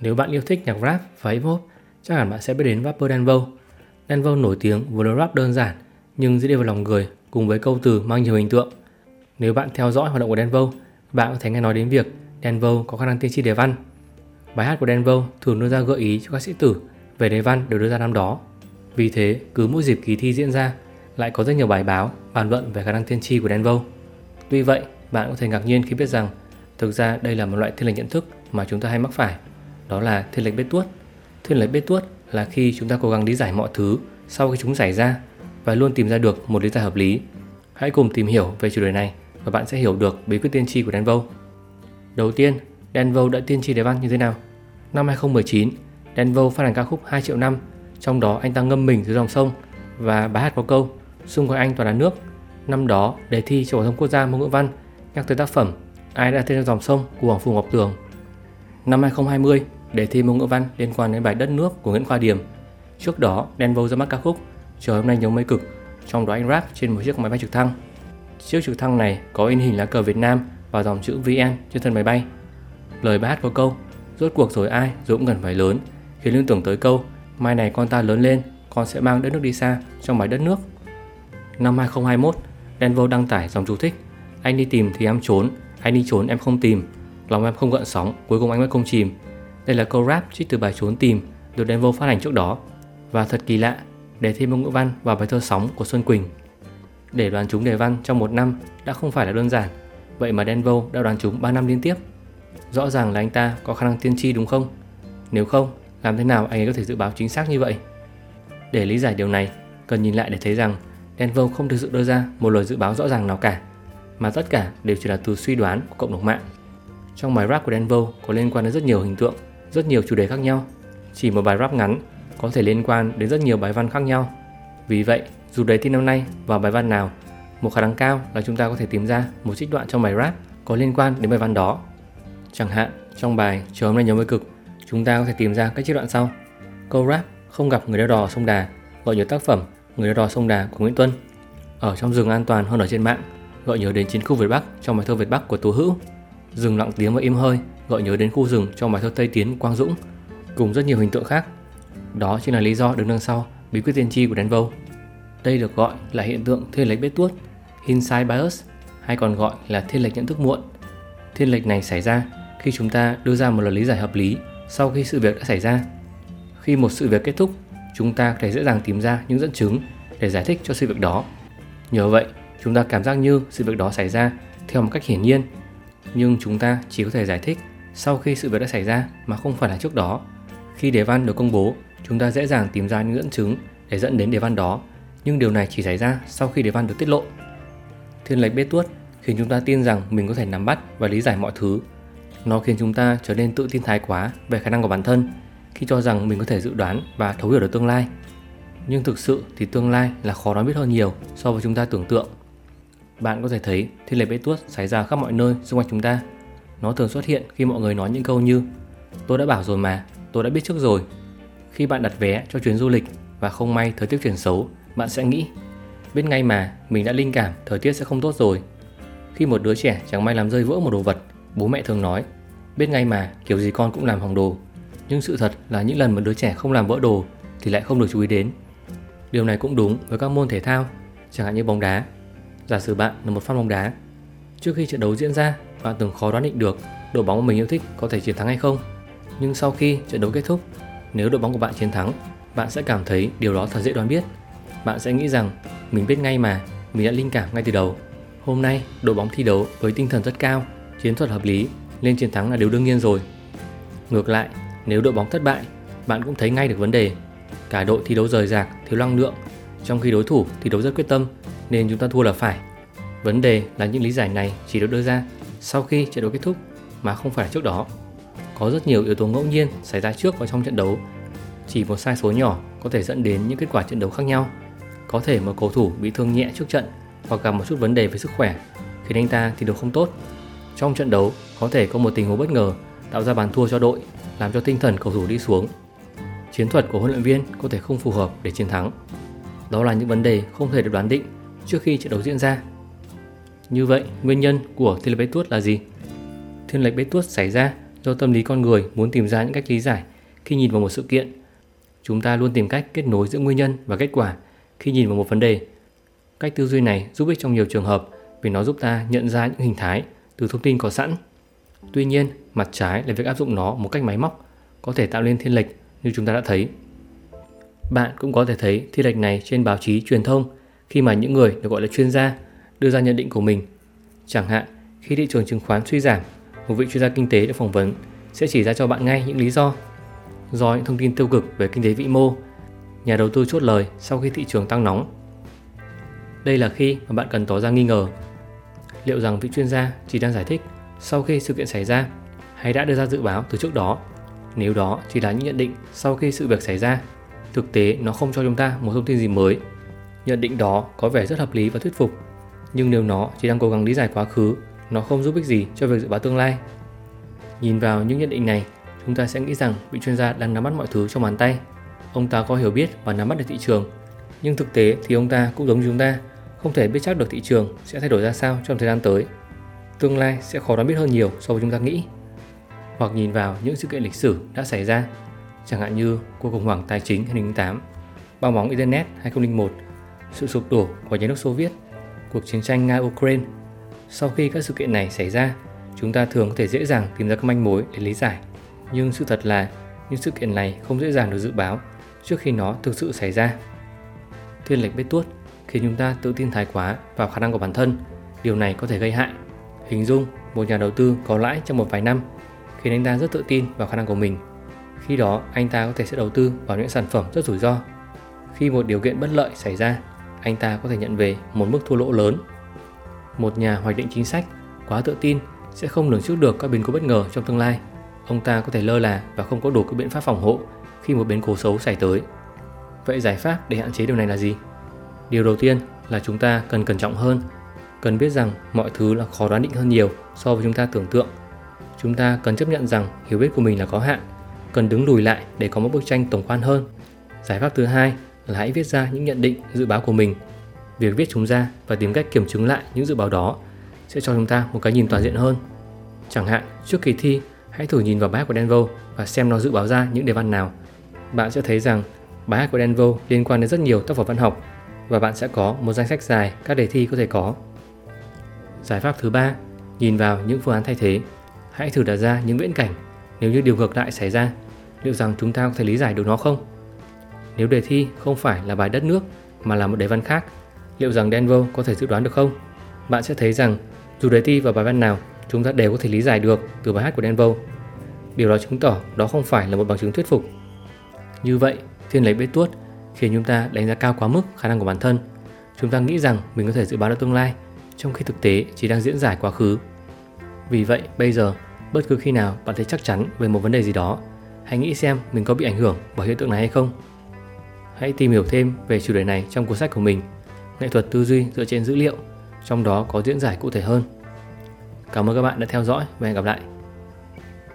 Nếu bạn yêu thích nhạc rap và hip hop, chắc hẳn bạn sẽ biết đến rapper Denvo. Denvo nổi tiếng với lối rap đơn giản nhưng dễ đi vào lòng người cùng với câu từ mang nhiều hình tượng. Nếu bạn theo dõi hoạt động của Denvo, bạn có thể nghe nói đến việc Denvo có khả năng tiên tri đề văn. Bài hát của Denvo thường đưa ra gợi ý cho các sĩ tử về đề văn được đưa ra năm đó. Vì thế, cứ mỗi dịp kỳ thi diễn ra, lại có rất nhiều bài báo bàn luận về khả năng tiên tri của Denvo. Tuy vậy, bạn có thể ngạc nhiên khi biết rằng thực ra đây là một loại thiên lệch nhận thức mà chúng ta hay mắc phải. Đó là thiên lệch bê tuốt. Thiên lệch bê tuốt là khi chúng ta cố gắng lý giải mọi thứ sau khi chúng xảy ra và luôn tìm ra được một lý giải hợp lý. Hãy cùng tìm hiểu về chủ đề này và bạn sẽ hiểu được bí quyết tiên tri của Denvo. Đầu tiên, Denvo đã tiên tri đề văn như thế nào? Năm 2019, Denvo phát hành ca khúc 2 triệu năm, trong đó anh ta ngâm mình dưới dòng sông và bài hát có câu Xung quanh anh toàn là nước. Năm đó, đề thi cho phổ thông quốc gia môn ngữ văn nhắc tới tác phẩm Ai đã tên dòng sông của Hoàng Phù Ngọc Tường. Năm 2020, đề thi môn ngữ văn liên quan đến bài đất nước của Nguyễn Khoa điềm. Trước đó, Denvo ra mắt ca khúc Trời hôm nay nhiều mây cực, trong đó anh rap trên một chiếc máy bay trực thăng. Chiếc trực thăng này có in hình lá cờ Việt Nam và dòng chữ VN trên thân máy bay. Lời bài hát có câu Rốt cuộc rồi ai rồi cũng gần phải lớn Khiến liên tưởng tới câu Mai này con ta lớn lên Con sẽ mang đất nước đi xa trong bài đất nước Năm 2021 Denvo đăng tải dòng chú thích Anh đi tìm thì em trốn Anh đi trốn em không tìm Lòng em không gợn sóng Cuối cùng anh mới không chìm đây là câu rap trích từ bài trốn tìm Được Denvo phát hành trước đó Và thật kỳ lạ Để thêm một ngữ văn vào bài thơ sóng của Xuân Quỳnh Để đoán chúng đề văn trong một năm Đã không phải là đơn giản Vậy mà Denvo đã đoán chúng 3 năm liên tiếp Rõ ràng là anh ta có khả năng tiên tri đúng không? Nếu không, làm thế nào anh ấy có thể dự báo chính xác như vậy? Để lý giải điều này, cần nhìn lại để thấy rằng Denvo không thực sự đưa ra một lời dự báo rõ ràng nào cả, mà tất cả đều chỉ là từ suy đoán của cộng đồng mạng. Trong bài rap của Denvo có liên quan đến rất nhiều hình tượng, rất nhiều chủ đề khác nhau. Chỉ một bài rap ngắn có thể liên quan đến rất nhiều bài văn khác nhau. Vì vậy, dù đề thi năm nay vào bài văn nào, một khả năng cao là chúng ta có thể tìm ra một trích đoạn trong bài rap có liên quan đến bài văn đó Chẳng hạn, trong bài Chiều hôm nay nhớ với cực, chúng ta có thể tìm ra các trích đoạn sau. Câu rap không gặp người đeo đò sông Đà gọi nhớ tác phẩm Người đeo đò sông Đà của Nguyễn Tuân. Ở trong rừng an toàn hơn ở trên mạng gọi nhớ đến chiến khu Việt Bắc trong bài thơ Việt Bắc của Tố Hữu. Rừng lặng tiếng và im hơi gọi nhớ đến khu rừng trong bài thơ Tây Tiến Quang Dũng cùng rất nhiều hình tượng khác. Đó chính là lý do đứng đằng sau bí quyết tiên tri của Denvo. Đây được gọi là hiện tượng thiên lệch bế tuốt, hindsight bias, hay còn gọi là thiên lệch nhận thức muộn. Thiên lệch này xảy ra khi chúng ta đưa ra một lời lý giải hợp lý sau khi sự việc đã xảy ra. Khi một sự việc kết thúc, chúng ta có thể dễ dàng tìm ra những dẫn chứng để giải thích cho sự việc đó. Nhờ vậy, chúng ta cảm giác như sự việc đó xảy ra theo một cách hiển nhiên, nhưng chúng ta chỉ có thể giải thích sau khi sự việc đã xảy ra mà không phải là trước đó. Khi đề văn được công bố, chúng ta dễ dàng tìm ra những dẫn chứng để dẫn đến đề văn đó, nhưng điều này chỉ xảy ra sau khi đề văn được tiết lộ. Thiên lệch bết tuốt khiến chúng ta tin rằng mình có thể nắm bắt và lý giải mọi thứ nó khiến chúng ta trở nên tự tin thái quá về khả năng của bản thân khi cho rằng mình có thể dự đoán và thấu hiểu được tương lai. Nhưng thực sự thì tương lai là khó đoán biết hơn nhiều so với chúng ta tưởng tượng. Bạn có thể thấy thiên lệch bế tuốt xảy ra khắp mọi nơi xung quanh chúng ta. Nó thường xuất hiện khi mọi người nói những câu như Tôi đã bảo rồi mà, tôi đã biết trước rồi. Khi bạn đặt vé cho chuyến du lịch và không may thời tiết chuyển xấu, bạn sẽ nghĩ Biết ngay mà, mình đã linh cảm thời tiết sẽ không tốt rồi. Khi một đứa trẻ chẳng may làm rơi vỡ một đồ vật Bố mẹ thường nói Biết ngay mà kiểu gì con cũng làm hỏng đồ Nhưng sự thật là những lần mà đứa trẻ không làm vỡ đồ Thì lại không được chú ý đến Điều này cũng đúng với các môn thể thao Chẳng hạn như bóng đá Giả sử bạn là một fan bóng đá Trước khi trận đấu diễn ra Bạn từng khó đoán định được đội bóng mà mình yêu thích có thể chiến thắng hay không Nhưng sau khi trận đấu kết thúc Nếu đội bóng của bạn chiến thắng Bạn sẽ cảm thấy điều đó thật dễ đoán biết Bạn sẽ nghĩ rằng Mình biết ngay mà Mình đã linh cảm ngay từ đầu Hôm nay đội bóng thi đấu với tinh thần rất cao chiến thuật hợp lý nên chiến thắng là điều đương nhiên rồi. Ngược lại, nếu đội bóng thất bại, bạn cũng thấy ngay được vấn đề. Cả đội thi đấu rời rạc, thiếu năng lượng, trong khi đối thủ thi đấu rất quyết tâm nên chúng ta thua là phải. Vấn đề là những lý giải này chỉ được đưa ra sau khi trận đấu kết thúc mà không phải là trước đó. Có rất nhiều yếu tố ngẫu nhiên xảy ra trước và trong trận đấu. Chỉ một sai số nhỏ có thể dẫn đến những kết quả trận đấu khác nhau. Có thể một cầu thủ bị thương nhẹ trước trận hoặc gặp một chút vấn đề về sức khỏe khiến anh ta thi đấu không tốt trong trận đấu, có thể có một tình huống bất ngờ tạo ra bàn thua cho đội, làm cho tinh thần cầu thủ đi xuống. Chiến thuật của huấn luyện viên có thể không phù hợp để chiến thắng. Đó là những vấn đề không thể được đoán định trước khi trận đấu diễn ra. Như vậy, nguyên nhân của thiên lệch bế tuốt là gì? Thiên lệch bế tuốt xảy ra do tâm lý con người muốn tìm ra những cách lý giải khi nhìn vào một sự kiện. Chúng ta luôn tìm cách kết nối giữa nguyên nhân và kết quả khi nhìn vào một vấn đề. Cách tư duy này giúp ích trong nhiều trường hợp vì nó giúp ta nhận ra những hình thái từ thông tin có sẵn. Tuy nhiên, mặt trái là việc áp dụng nó một cách máy móc có thể tạo nên thiên lệch như chúng ta đã thấy. Bạn cũng có thể thấy thiên lệch này trên báo chí truyền thông khi mà những người được gọi là chuyên gia đưa ra nhận định của mình. Chẳng hạn, khi thị trường chứng khoán suy giảm, một vị chuyên gia kinh tế được phỏng vấn sẽ chỉ ra cho bạn ngay những lý do. Do những thông tin tiêu cực về kinh tế vĩ mô, nhà đầu tư chốt lời sau khi thị trường tăng nóng. Đây là khi mà bạn cần tỏ ra nghi ngờ. Liệu rằng vị chuyên gia chỉ đang giải thích sau khi sự kiện xảy ra hay đã đưa ra dự báo từ trước đó? Nếu đó chỉ là những nhận định sau khi sự việc xảy ra, thực tế nó không cho chúng ta một thông tin gì mới. Nhận định đó có vẻ rất hợp lý và thuyết phục, nhưng nếu nó chỉ đang cố gắng lý giải quá khứ nó không giúp ích gì cho việc dự báo tương lai. Nhìn vào những nhận định này, chúng ta sẽ nghĩ rằng vị chuyên gia đang nắm bắt mọi thứ trong bàn tay. Ông ta có hiểu biết và nắm bắt được thị trường, nhưng thực tế thì ông ta cũng giống như chúng ta, không thể biết chắc được thị trường sẽ thay đổi ra sao trong thời gian tới. Tương lai sẽ khó đoán biết hơn nhiều so với chúng ta nghĩ. Hoặc nhìn vào những sự kiện lịch sử đã xảy ra, chẳng hạn như cuộc khủng hoảng tài chính 2008, bong bóng Internet 2001, sự sụp đổ của nhà nước Xô Viết, cuộc chiến tranh Nga-Ukraine sau khi các sự kiện này xảy ra, chúng ta thường có thể dễ dàng tìm ra các manh mối để lý giải. Nhưng sự thật là những sự kiện này không dễ dàng được dự báo trước khi nó thực sự xảy ra. Thiên lệch bết tuốt khiến chúng ta tự tin thái quá vào khả năng của bản thân. Điều này có thể gây hại. Hình dung một nhà đầu tư có lãi trong một vài năm khiến anh ta rất tự tin vào khả năng của mình. Khi đó, anh ta có thể sẽ đầu tư vào những sản phẩm rất rủi ro. Khi một điều kiện bất lợi xảy ra, anh ta có thể nhận về một mức thua lỗ lớn một nhà hoạch định chính sách quá tự tin sẽ không lường trước được các biến cố bất ngờ trong tương lai. Ông ta có thể lơ là và không có đủ các biện pháp phòng hộ khi một biến cố xấu xảy tới. Vậy giải pháp để hạn chế điều này là gì? Điều đầu tiên là chúng ta cần cẩn trọng hơn, cần biết rằng mọi thứ là khó đoán định hơn nhiều so với chúng ta tưởng tượng. Chúng ta cần chấp nhận rằng hiểu biết của mình là có hạn, cần đứng lùi lại để có một bức tranh tổng quan hơn. Giải pháp thứ hai là hãy viết ra những nhận định, dự báo của mình Việc viết chúng ra và tìm cách kiểm chứng lại những dự báo đó sẽ cho chúng ta một cái nhìn toàn diện hơn. Chẳng hạn, trước kỳ thi, hãy thử nhìn vào bài hát của Denvo và xem nó dự báo ra những đề văn nào. Bạn sẽ thấy rằng bài hát của Denvo liên quan đến rất nhiều tác phẩm văn học và bạn sẽ có một danh sách dài các đề thi có thể có. Giải pháp thứ ba, nhìn vào những phương án thay thế. Hãy thử đặt ra những viễn cảnh nếu như điều ngược lại xảy ra, liệu rằng chúng ta có thể lý giải được nó không? Nếu đề thi không phải là bài đất nước mà là một đề văn khác liệu rằng Denver có thể dự đoán được không? Bạn sẽ thấy rằng dù đề thi và bài văn nào, chúng ta đều có thể lý giải được từ bài hát của Denver. Điều đó chứng tỏ đó không phải là một bằng chứng thuyết phục. Như vậy, thiên lấy bế tuốt khiến chúng ta đánh giá cao quá mức khả năng của bản thân. Chúng ta nghĩ rằng mình có thể dự báo được tương lai, trong khi thực tế chỉ đang diễn giải quá khứ. Vì vậy, bây giờ, bất cứ khi nào bạn thấy chắc chắn về một vấn đề gì đó, hãy nghĩ xem mình có bị ảnh hưởng bởi hiện tượng này hay không. Hãy tìm hiểu thêm về chủ đề này trong cuốn sách của mình nghệ thuật tư duy dựa trên dữ liệu, trong đó có diễn giải cụ thể hơn. Cảm ơn các bạn đã theo dõi và hẹn gặp lại.